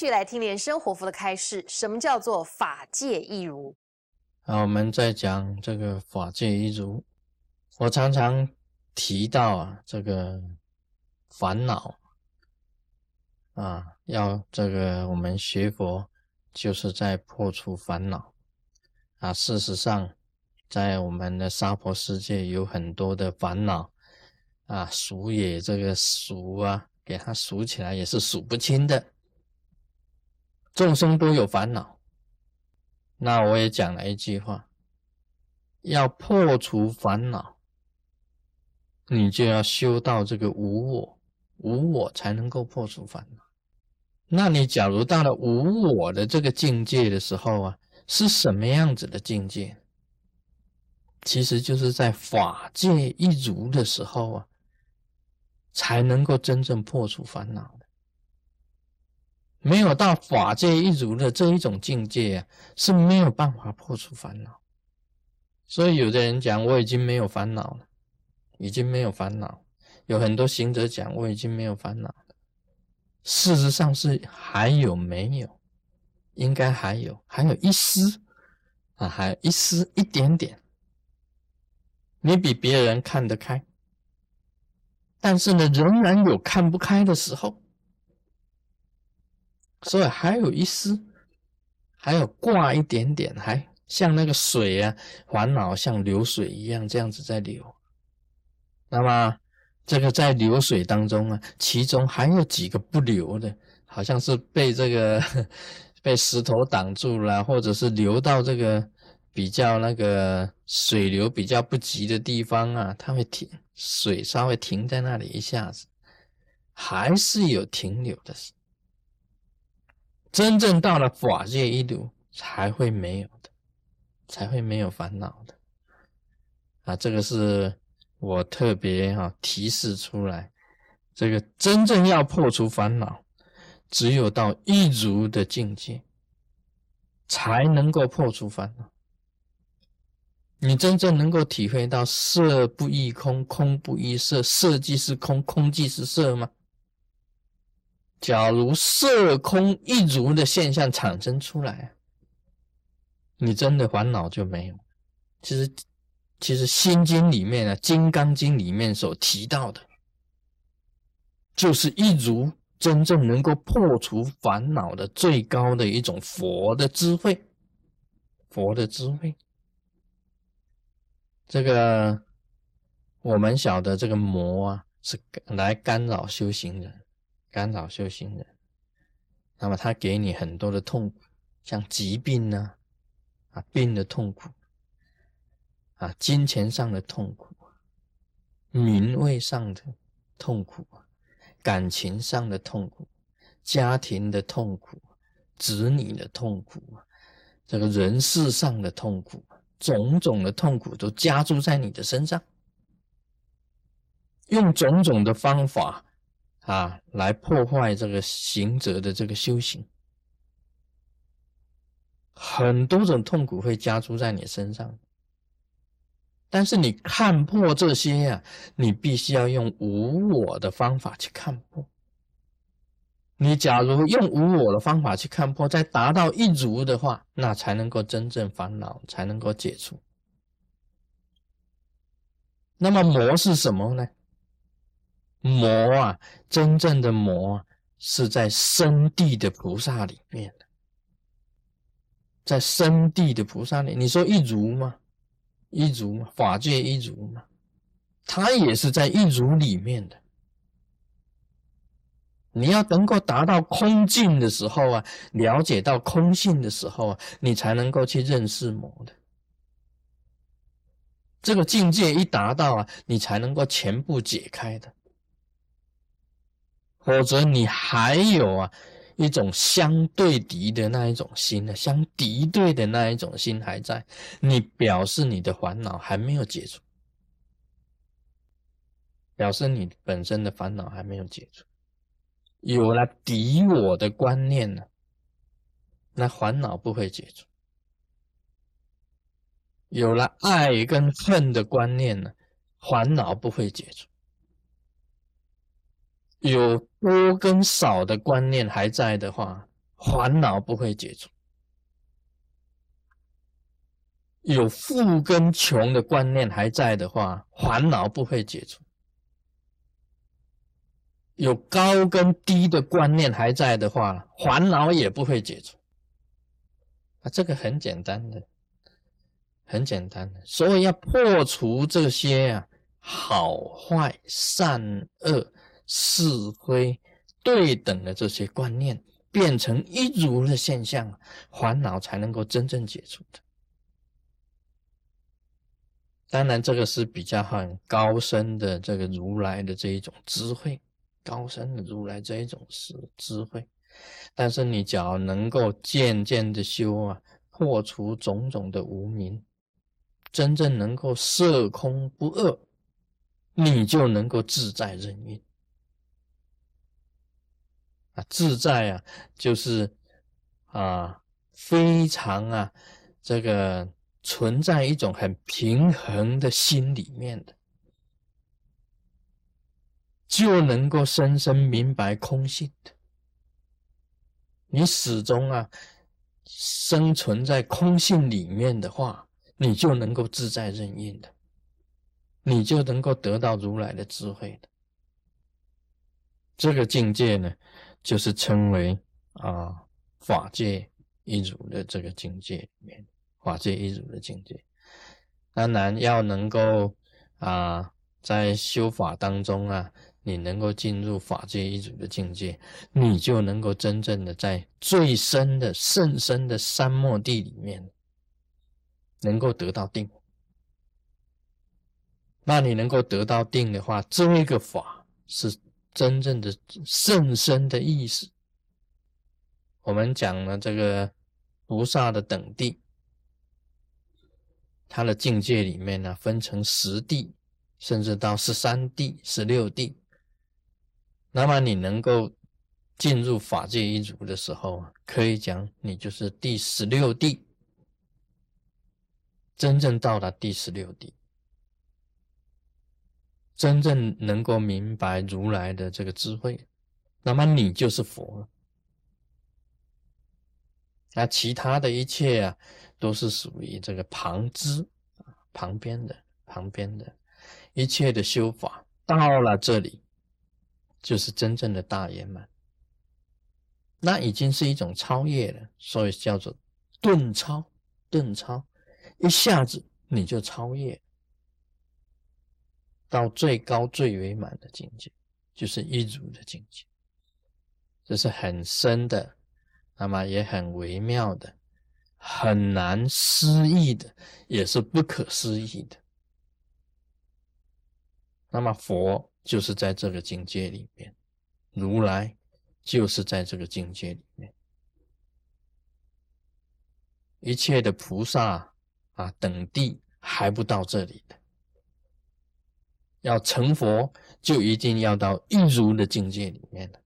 续来听莲生活佛的开示，什么叫做法界一如？好，我们在讲这个法界一如，我常常提到啊，这个烦恼啊，要这个我们学佛就是在破除烦恼啊。事实上，在我们的娑婆世界有很多的烦恼啊，数也这个数啊，给它数起来也是数不清的。众生都有烦恼，那我也讲了一句话：要破除烦恼，你就要修到这个无我，无我才能够破除烦恼。那你假如到了无我的这个境界的时候啊，是什么样子的境界？其实就是在法界一如的时候啊，才能够真正破除烦恼。没有到法界一如的这一种境界啊，是没有办法破除烦恼。所以有的人讲我已经没有烦恼了，已经没有烦恼。有很多行者讲我已经没有烦恼了，事实上是还有没有？应该还有，还有一丝啊，还有一丝一点点。你比别人看得开，但是呢，仍然有看不开的时候。所以还有一丝，还有挂一点点，还像那个水啊，烦恼像流水一样这样子在流。那么这个在流水当中啊，其中还有几个不流的，好像是被这个被石头挡住了，或者是流到这个比较那个水流比较不急的地方啊，它会停，水稍微停在那里一下子，还是有停留的。真正到了法界一如，才会没有的，才会没有烦恼的啊！这个是我特别哈提示出来，这个真正要破除烦恼，只有到一如的境界，才能够破除烦恼。你真正能够体会到色不异空，空不异色，色即是空，空即是色吗？假如色空一如的现象产生出来，你真的烦恼就没有。其实，其实《心经》里面啊，《金刚经》里面所提到的，就是一如真正能够破除烦恼的最高的一种佛的智慧，佛的智慧。这个我们晓得，这个魔啊，是来干扰修行人。干扰修行人，那么他给你很多的痛苦，像疾病呢，啊病的痛苦，啊金钱上的痛苦，名位上的痛苦，感情上的痛苦，家庭的痛苦，子女的痛苦，这个人事上的痛苦，种种的痛苦都加注在你的身上，用种种的方法。啊，来破坏这个行者的这个修行，很多种痛苦会加诸在你身上。但是你看破这些呀，你必须要用无我的方法去看破。你假如用无我的方法去看破，再达到一如的话，那才能够真正烦恼才能够解除。那么魔是什么呢？魔啊，真正的魔是在生地的菩萨里面的，在生地的菩萨里，你说一如吗？一如吗？法界一如吗？他也是在一如里面的。你要能够达到空境的时候啊，了解到空性的时候啊，你才能够去认识魔的。这个境界一达到啊，你才能够全部解开的。否则你还有啊一种相对敌的那一种心呢，相敌对的那一种心还在，你表示你的烦恼还没有解除，表示你本身的烦恼还没有解除，有了敌我的观念呢，那烦恼不会解除；有了爱跟恨的观念呢，烦恼不会解除。有多跟少的观念还在的话，烦恼不会解除。有富跟穷的观念还在的话，烦恼不会解除；有高跟低的观念还在的话，烦恼也不会解除。啊，这个很简单的，很简单的。所以要破除这些啊，好坏、善恶、是非对等的这些观念，变成一如的现象，烦恼才能够真正解除的。当然，这个是比较很高深的这个如来的这一种智慧，高深的如来这一种是智慧。但是你只要能够渐渐的修啊，破除种种的无明，真正能够色空不二，你就能够自在任运。自在啊，就是啊，非常啊，这个。存在一种很平衡的心里面的，就能够深深明白空性的。你始终啊生存在空性里面的话，你就能够自在任运的，你就能够得到如来的智慧的。这个境界呢，就是称为啊法界一如的这个境界里面。法界一如的境界，当然要能够啊，在修法当中啊，你能够进入法界一如的境界，你就能够真正的在最深的甚深的三摩地里面，能够得到定。那你能够得到定的话，这个法是真正的甚深的意思。我们讲了这个菩萨的等地。他的境界里面呢，分成十地，甚至到十三地、十六地。那么你能够进入法界一族的时候啊，可以讲你就是第十六地，真正到达第十六地，真正能够明白如来的这个智慧，那么你就是佛了。那其他的一切啊。都是属于这个旁支旁边的旁边的，一切的修法到了这里，就是真正的大圆满。那已经是一种超越了，所以叫做顿超，顿超，一下子你就超越到最高最圆满的境界，就是一如的境界。这是很深的，那么也很微妙的。很难思议的，也是不可思议的。那么佛就是在这个境界里面，如来就是在这个境界里面，一切的菩萨啊等地还不到这里的，要成佛就一定要到一如的境界里面的，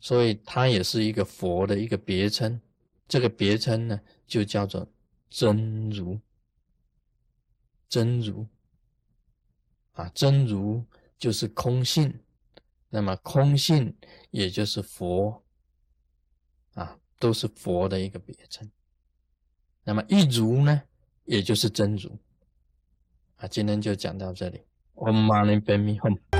所以它也是一个佛的一个别称。这个别称呢，就叫做真如。真如啊，真如就是空性，那么空性也就是佛啊，都是佛的一个别称。那么一如呢，也就是真如啊。今天就讲到这里。我妈那边米粉。